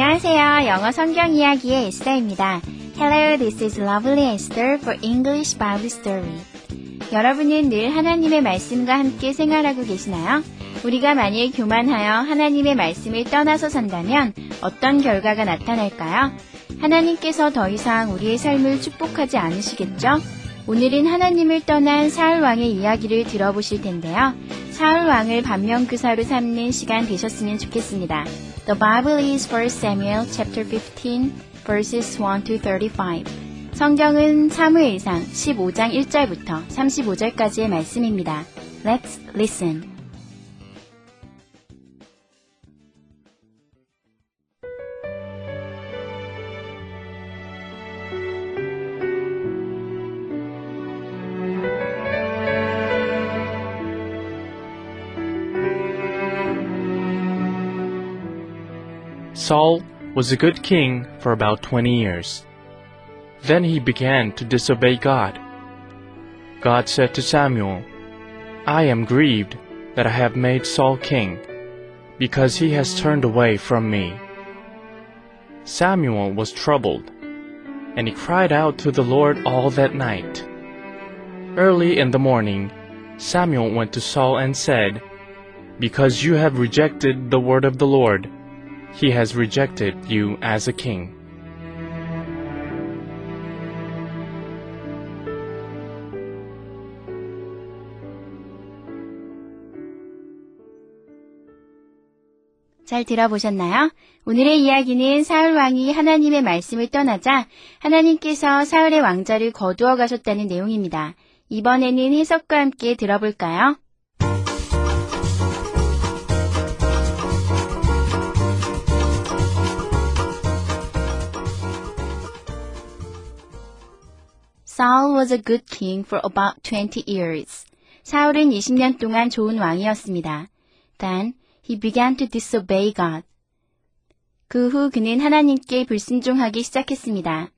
안녕하세요. 영어 성경 이야기의 에스더입니다. Hello, this is Lovely Esther for English Bible Story. 여러분은 늘 하나님의 말씀과 함께 생활하고 계시나요? 우리가 만일 교만하여 하나님의 말씀을 떠나서 산다면 어떤 결과가 나타날까요? 하나님께서 더 이상 우리의 삶을 축복하지 않으시겠죠? 오늘은 하나님을 떠난 사울 왕의 이야기를 들어보실 텐데요. 사울 왕을 반면 교사로 삼는 시간 되셨으면 좋겠습니다. The Bible is 1 Samuel chapter 15 verses 1 to 35. 성경은 사무엘상 15장 1절부터 35절까지의 말씀입니다. Let's listen. Saul was a good king for about 20 years. Then he began to disobey God. God said to Samuel, I am grieved that I have made Saul king, because he has turned away from me. Samuel was troubled, and he cried out to the Lord all that night. Early in the morning, Samuel went to Saul and said, Because you have rejected the word of the Lord, he has rejected you as a king. 잘 들어보셨나요? 오늘의 이야기는 사울 왕이 하나님의 말씀을 떠나자 하나님께서 사울의 왕자를 거두어 가셨다는 내용입니다. 이번에는 해석과 함께 들어볼까요? Saul was a good king for about 20 years. 사울은 20년 동안 좋은 왕이었습니다. Then he began to disobey God. 그 후 그는 하나님께 불순종하기 시작했습니다.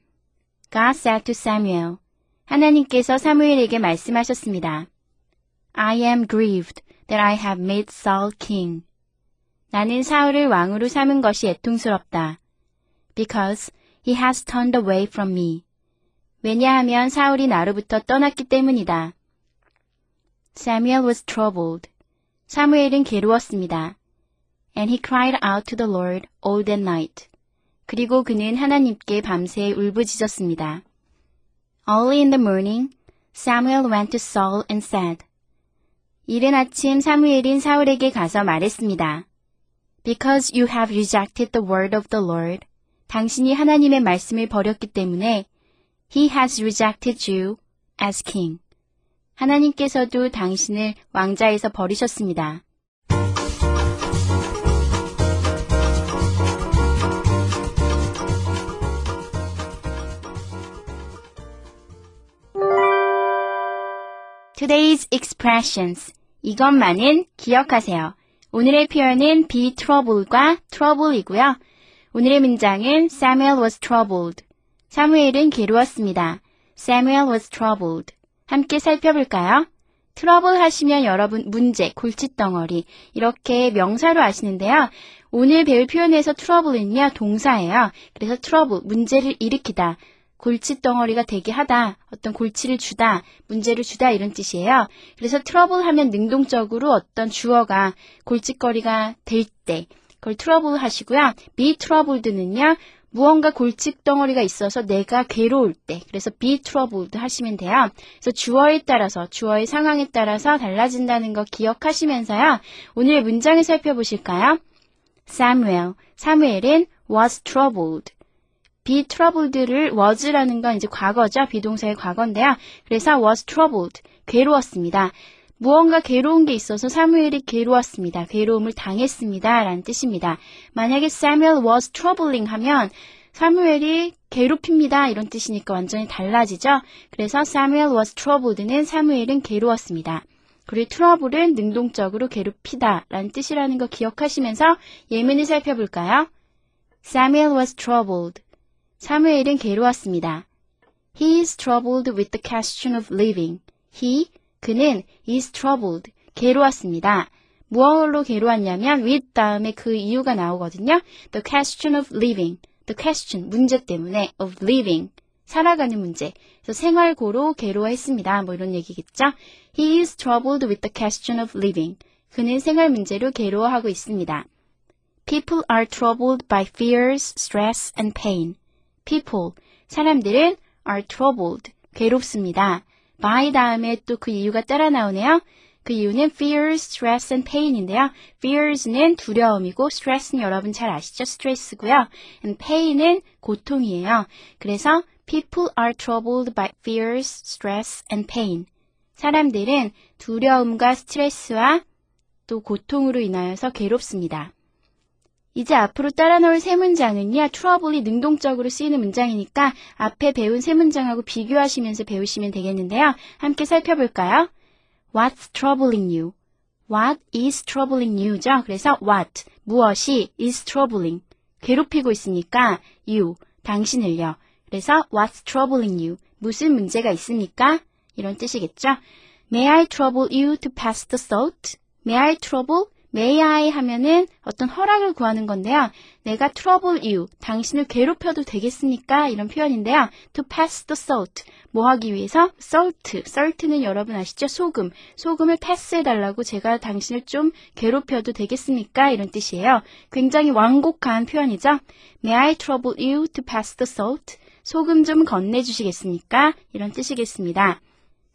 God said to Samuel. 하나님께서 사무엘에게 말씀하셨습니다. I am grieved that I have made Saul king. 나는 사울을 왕으로 삼은 것이 애통스럽다. Because he has turned away from me. 왜냐하면 사울이 나로부터 떠났기 때문이다. Samuel was troubled. 사무엘은 괴로웠습니다. And he cried out to the Lord all that night. 그리고 그는 하나님께 밤새 울부짖었습니다. Early in the morning, Samuel went to Saul and said, 이른 아침 사무엘은 사울에게 가서 말했습니다. Because you have rejected the word of the Lord, 당신이 하나님의 말씀을 버렸기 때문에 He has rejected you as king. 하나님께서도 당신을 왕자에서 버리셨습니다. Today's expressions. 이것만은 기억하세요. 오늘의 표현은 be troubled과 trouble이고요. 오늘의 문장은 Samuel was troubled. 사무엘은 괴로웠습니다. Samuel was troubled. 함께 살펴볼까요? 트러블 하시면 여러분 문제, 골칫덩어리 이렇게 명사로 아시는데요. 오늘 배울 표현에서 trouble은요 동사예요. 그래서 트러블 문제를 일으키다, 골칫덩어리가 되게 하다, 어떤 골치를 주다, 문제를 주다 이런 뜻이에요. 그래서 트러블 하면 능동적으로 어떤 주어가 골칫거리가 될 때 그걸 트러블 하시고요. be troubled는요. 무언가 골칫덩어리가 있어서 내가 괴로울 때 그래서 be troubled 하시면 돼요. 그래서 주어에 따라서 주어의 상황에 따라서 달라진다는 거 기억하시면서요. 오늘 문장을 살펴보실까요? Samuel, 사무엘은 was troubled. be troubled를 was라는 건 이제 과거죠. 비동사의 과거인데요. 그래서 was troubled, 괴로웠습니다. 무언가 괴로운 게 있어서 사무엘이 괴로웠습니다. 괴로움을 당했습니다. 라는 뜻입니다. 만약에 Samuel was troubling 하면 사무엘이 괴롭힙니다. 이런 뜻이니까 완전히 달라지죠. 그래서 Samuel was troubled는 사무엘은 괴로웠습니다. 그리고 trouble은 능동적으로 괴롭히다 라는 뜻이라는 거 기억하시면서 예문을 살펴볼까요? Samuel was troubled. 사무엘은 괴로웠습니다. He is troubled with the question of living. He, 그는 is troubled, 괴로웠습니다. 무엇으로 괴로웠냐면 with 다음에 그 이유가 나오거든요. The question of living. The question, 문제 때문에 of living. 살아가는 문제. 그래서 생활고로 괴로워했습니다. 뭐 이런 얘기겠죠. He is troubled with the question of living. 그는 생활 문제로 괴로워하고 있습니다. People are troubled by fears, stress, and pain. People, 사람들은 are troubled, 괴롭습니다. By 다음에 또 그 이유가 따라 나오네요. 그 이유는 fears, stress, and pain인데요. fears는 두려움이고 stress는 여러분 잘 아시죠? 스트레스고요. and pain은 고통이에요. 그래서 people are troubled by fears, stress, and pain. 사람들은 두려움과 스트레스와 또 고통으로 인하여서 괴롭습니다. 이제 앞으로 따라 나올 세 문장은요, trouble이 능동적으로 쓰이는 문장이니까 앞에 배운 세 문장하고 비교하시면서 배우시면 되겠는데요. 함께 살펴볼까요? What's troubling you? What is troubling you죠? 그래서 what, 무엇이 is troubling, 괴롭히고 있으니까 you, 당신을요. 그래서 what's troubling you? 무슨 문제가 있습니까? 이런 뜻이겠죠? May I trouble you to pass the salt? May I trouble? May I 하면은 어떤 허락을 구하는 건데요. 내가 trouble you, 당신을 괴롭혀도 되겠습니까? 이런 표현인데요. To pass the salt, 뭐 하기 위해서? salt, salt는 여러분 아시죠? 소금, 소금을 패스해달라고 제가 당신을 좀 괴롭혀도 되겠습니까? 이런 뜻이에요. 굉장히 완곡한 표현이죠. May I trouble you to pass the salt? 소금 좀 건네주시겠습니까? 이런 뜻이겠습니다.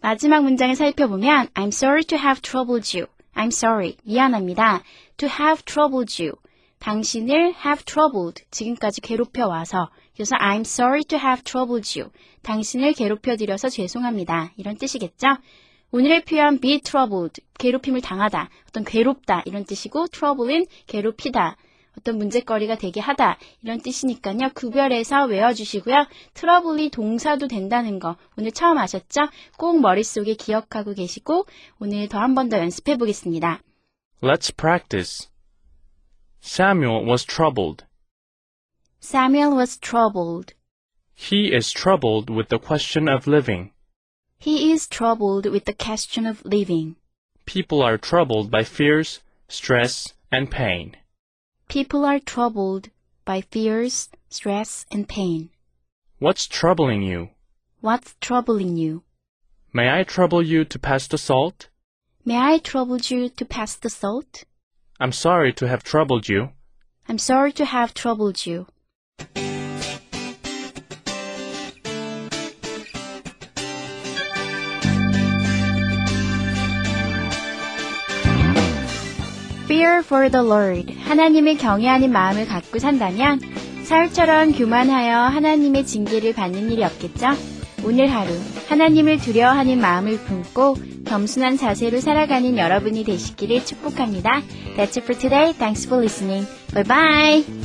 마지막 문장을 살펴보면 I'm sorry to have troubled you. I'm sorry. 미안합니다. To have troubled you. 당신을 have troubled. 지금까지 괴롭혀 와서. 그래서 I'm sorry to have troubled you. 당신을 괴롭혀 드려서 죄송합니다. 이런 뜻이겠죠? 오늘의 표현 be troubled. 괴롭힘을 당하다. 어떤 괴롭다. 이런 뜻이고 trouble은 괴롭히다. 어떤 문제거리가 되게 하다 이런 뜻이니까요. 구별해서 외워주시고요. 트러블이 동사도 된다는 거 오늘 처음 아셨죠? 꼭 머릿속에 기억하고 계시고 오늘 더 한 번 더 연습해 보겠습니다. Let's practice. Samuel was troubled. Samuel was troubled. He is troubled with the question of living. He is troubled with the question of living. People are troubled by fears, stress, and pain. People are troubled by fears, stress, and pain. What's troubling you? What's troubling you? May I trouble you to pass the salt? May I trouble you to pass the salt? I'm sorry to have troubled you. I'm sorry to have troubled you. Fear for the Lord. 하나님을 경외하는 마음을 갖고 산다면 사울처럼 교만하여 하나님의 징계를 받는 일이 없겠죠? 오늘 하루 하나님을 두려워하는 마음을 품고 겸손한 자세로 살아가는 여러분이 되시기를 축복합니다. That's it for today. Thanks for listening. Bye bye.